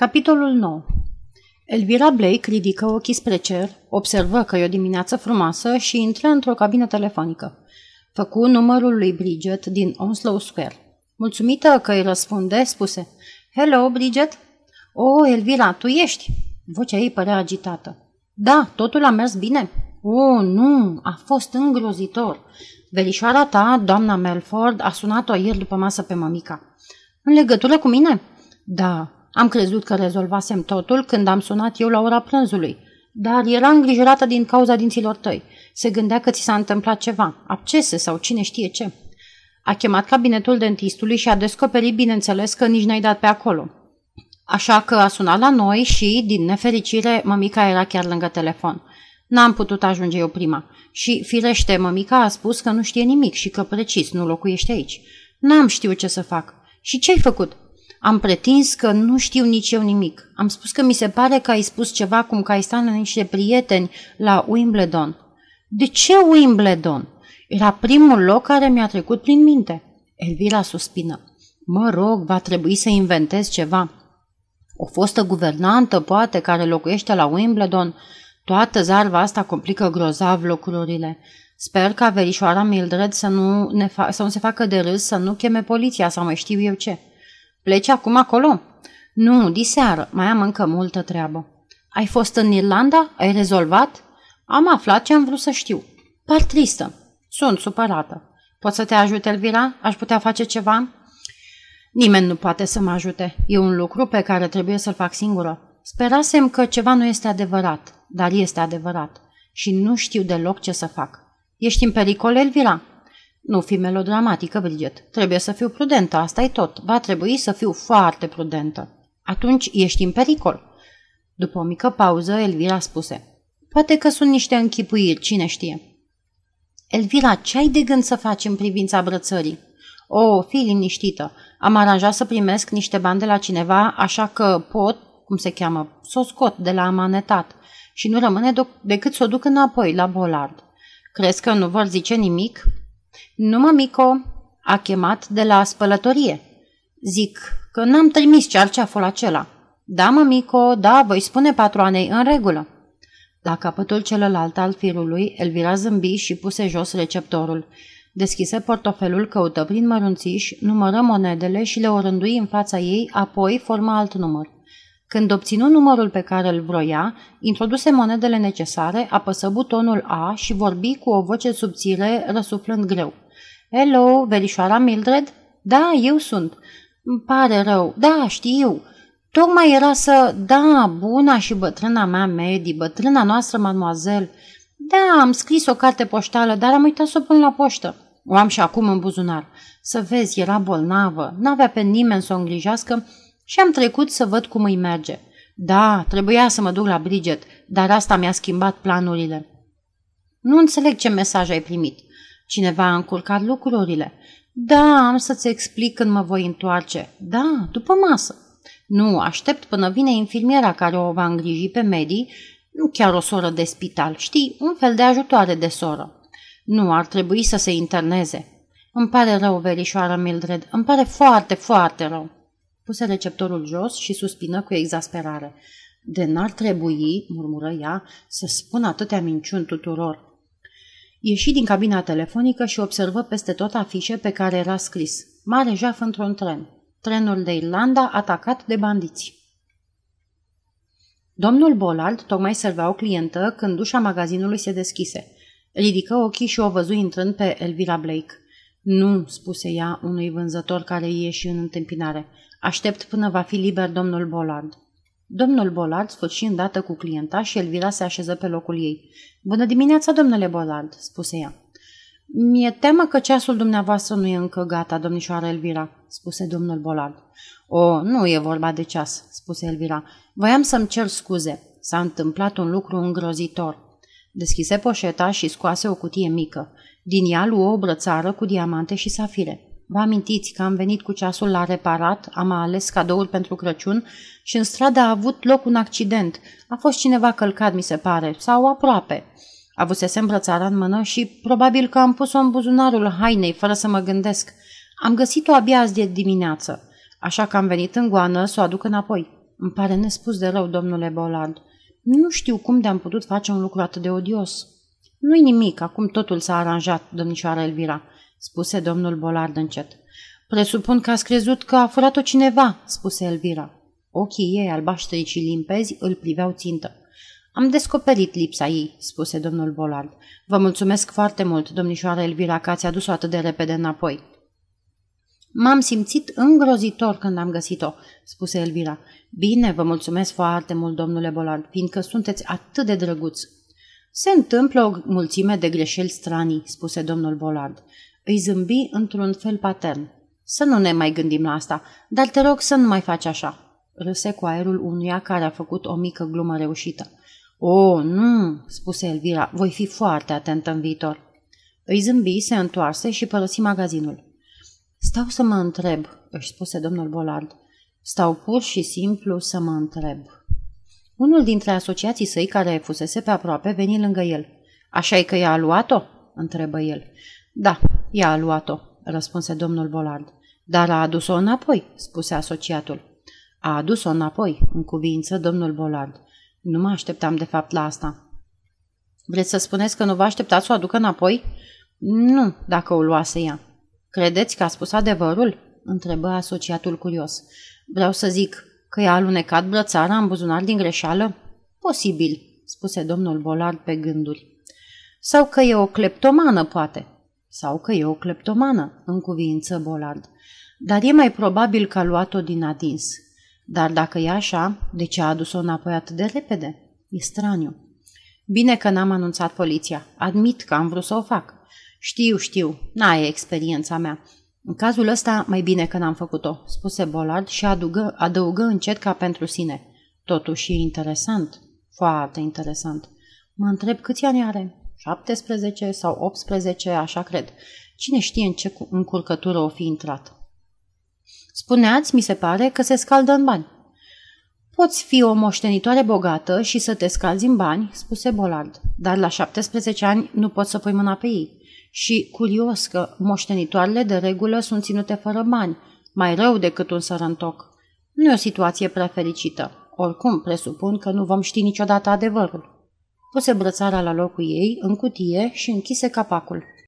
Capitolul 9 Elvira Blake ridică ochii spre cer, observă că e o dimineață frumoasă și intră într-o cabină telefonică. Făcu numărul lui Bridget din Onslow Square. Mulțumită că îi răspunde, spuse Hello, Bridget? Oh, Elvira, tu ești? Vocea ei părea agitată. Da, totul a mers bine? Oh, nu, a fost îngrozitor. Verișoara ta, doamna Melford, a sunat-o ieri după masă pe mămica. În legătură cu mine? Da, am crezut că rezolvasem totul când am sunat eu la ora prânzului, dar era îngrijorată din cauza dinților tăi. Se gândea că ți s-a întâmplat ceva, abcese sau cine știe ce. A chemat cabinetul dentistului și a descoperit, bineînțeles, că nici n-ai dat pe acolo. Așa că a sunat la noi și, din nefericire, mămica era chiar lângă telefon. N-am putut ajunge eu prima. Și, firește, mămica a spus că nu știe nimic și că precis nu locuiește aici. N-am știut ce să fac. Și ce ai făcut? Am pretins că nu știu nici eu nimic. Am spus că mi se pare că ai spus ceva cum că ai stat la niște prieteni la Wimbledon. De ce Wimbledon? Era primul loc care mi-a trecut prin minte. Elvira suspină. Mă rog, va trebui să inventez ceva. O fostă guvernantă, poate, care locuiește la Wimbledon. Toată zarva asta complică grozav lucrurile. Sper ca verișoara Mildred să nu, ne fa- să nu se facă de râs, să nu cheme poliția sau mai știu eu ce. Pleci acum acolo? Nu, diseară. Mai am încă multă treabă. Ai fost în Irlanda? Ai rezolvat? Am aflat ce am vrut să știu. Par tristă. Sunt supărată. Pot să te ajut, Elvira? Aș putea face ceva? Nimeni nu poate să mă ajute. E un lucru pe care trebuie să-l fac singură. Sperasem că ceva nu este adevărat, dar este adevărat. Și nu știu deloc ce să fac. Ești în pericol, Elvira? Nu fi melodramatică, Bridget. Trebuie să fiu prudentă, asta e tot. Va trebui să fiu foarte prudentă. Atunci ești în pericol. După o mică pauză, Elvira spuse. Poate că sunt niște închipuiri, cine știe. Elvira, ce ai de gând să faci în privința brățării? O, oh, fii liniștită. Am aranjat să primesc niște bani de la cineva, așa că pot, cum se cheamă, să o scot de la amanetat și nu rămâne decât să o duc înapoi la Bolard. Crezi că nu vor zice nimic? Nu, mămico, a chemat de la spălătorie. Zic că n-am trimis cearceaful acela. Da, mămico, da, voi spune patroanei în regulă. La capătul celălalt al firului, Elvira zâmbi și puse jos receptorul. Deschise portofelul, căută prin mărunțiș, numără monedele și le orândui în fața ei, apoi formă alt număr. Când obținu numărul pe care îl vroia, introduse monedele necesare, apăsă butonul A și vorbi cu o voce subțire, răsuflând greu. Hello, verișoara Mildred? Da, eu sunt. Îmi pare rău. Da, știu. Tocmai era să... Da, buna și bătrâna mea, Medi, bătrâna noastră, mademoiselle. Da, am scris o carte poștală, dar am uitat să o pun la poștă. O am și acum în buzunar. Să vezi, era bolnavă, n-avea pe nimeni să o îngrijească și am trecut să văd cum îi merge. Da, trebuia să mă duc la Bridget, dar asta mi-a schimbat planurile. Nu înțeleg ce mesaj ai primit. Cineva a încurcat lucrurile. Da, am să-ți explic când mă voi întoarce. Da, după masă. Nu, aștept până vine infirmiera care o va îngriji pe Medi, nu chiar o soră de spital, știi, un fel de ajutoare de soră. Nu, ar trebui să se interneze. Îmi pare rău, verișoară Mildred, îmi pare foarte, foarte rău. Puse receptorul jos și suspină cu exasperare. De n-ar trebui, murmură ea, să spun atâtea minciuni tuturor. Ieși din cabina telefonică și observă peste tot afișe pe care era scris Mare jaf într-un tren. Trenul de Irlanda atacat de bandiți. Domnul Bolald tocmai servea o clientă când ușa magazinului se deschise. Ridică ochii și o văzui intrând pe Elvira Blake. Nu, spuse ea unui vânzător care ieși în întâmpinare. Aștept până va fi liber domnul Bolard. Domnul Bolard sfârși îndată cu clienta și Elvira se așeză pe locul ei. Bună dimineața, domnule Bolard, spuse ea. Mi-e teamă că ceasul dumneavoastră nu e încă gata, domnișoară Elvira, spuse domnul Bolard. O, nu e vorba de ceas, spuse Elvira. Voiam să-mi cer scuze. S-a întâmplat un lucru îngrozitor. Deschise poșeta și scoase o cutie mică. Din ea luă o brățară cu diamante și safire. Vă amintiți că am venit cu ceasul la reparat, am ales cadouri pentru Crăciun și în stradă a avut loc un accident. A fost cineva călcat, mi se pare, sau aproape. Avusese îmbrățara în mână și probabil că am pus-o în buzunarul hainei, fără să mă gândesc. Am găsit-o abia azi de dimineață, așa că am venit în goană să o aduc înapoi. Îmi pare nespus de rău, domnule Bolard. Nu știu cum de-am putut face un lucru atât de odios. Nu-i nimic, acum totul s-a aranjat, domnișoara Elvira, spuse domnul Bolard încet. Presupun că ați crezut că a furat-o cineva, spuse Elvira. Ochii ei albaștri și limpezi îl priveau țintă. Am descoperit lipsa ei, spuse domnul Bolard. Vă mulțumesc foarte mult, domnișoara Elvira, că ați adus-o atât de repede înapoi. M-am simțit îngrozitor când am găsit-o, spuse Elvira. Bine, vă mulțumesc foarte mult, domnule Bolard, fiindcă sunteți atât de drăguț. Se întâmplă o mulțime de greșeli stranii, spuse domnul Bolard. Îi zâmbi într-un fel patern. Să nu ne mai gândim la asta, dar te rog să nu mai faci așa. Râse cu aerul unuia care a făcut o mică glumă reușită. O, nu, spuse Elvira, voi fi foarte atentă în viitor. Îi zâmbi, se întoarse și părăsi magazinul. Stau să mă întreb, își spuse domnul Bolard. Stau pur și simplu să mă întreb. Unul dintre asociații săi care fusese pe aproape veni lângă el. așa e că ea a luat-o?" întrebă el. Da, ea a luat-o," răspunse domnul Bolard. Dar a adus-o înapoi," spuse asociatul. A adus-o înapoi, în cuvință, domnul Bolard. Nu mă așteptam de fapt la asta. Vreți să spuneți că nu vă așteptați să o aducă înapoi? Nu, dacă o luase ea. Credeți că a spus adevărul? întrebă asociatul curios. Vreau să zic că i-a alunecat brățara în buzunar din greșeală? Posibil, spuse domnul Bolard pe gânduri. Sau că e o cleptomană, poate. Sau că e o cleptomană, în cuvință Bolard. Dar e mai probabil că a luat-o din adins. Dar dacă e așa, de ce a adus-o înapoi atât de repede? E straniu. Bine că n-am anunțat poliția. Admit că am vrut să o fac. Știu, știu, n-ai experiența mea. În cazul ăsta, mai bine că n-am făcut-o, spuse Bolard și adugă, adăugă încet ca pentru sine. Totuși e interesant, foarte interesant. Mă întreb câți ani are? 17 sau 18, așa cred. Cine știe în ce încurcătură o fi intrat? Spuneați, mi se pare, că se scaldă în bani. Poți fi o moștenitoare bogată și să te scalzi în bani, spuse Bolard, dar la 17 ani nu poți să pui mâna pe ei. Și curios că moștenitoarele de regulă sunt ținute fără bani, mai rău decât un sărăntoc. Nu e o situație prea fericită. Oricum, presupun că nu vom ști niciodată adevărul. Puse brățara la locul ei, în cutie și închise capacul.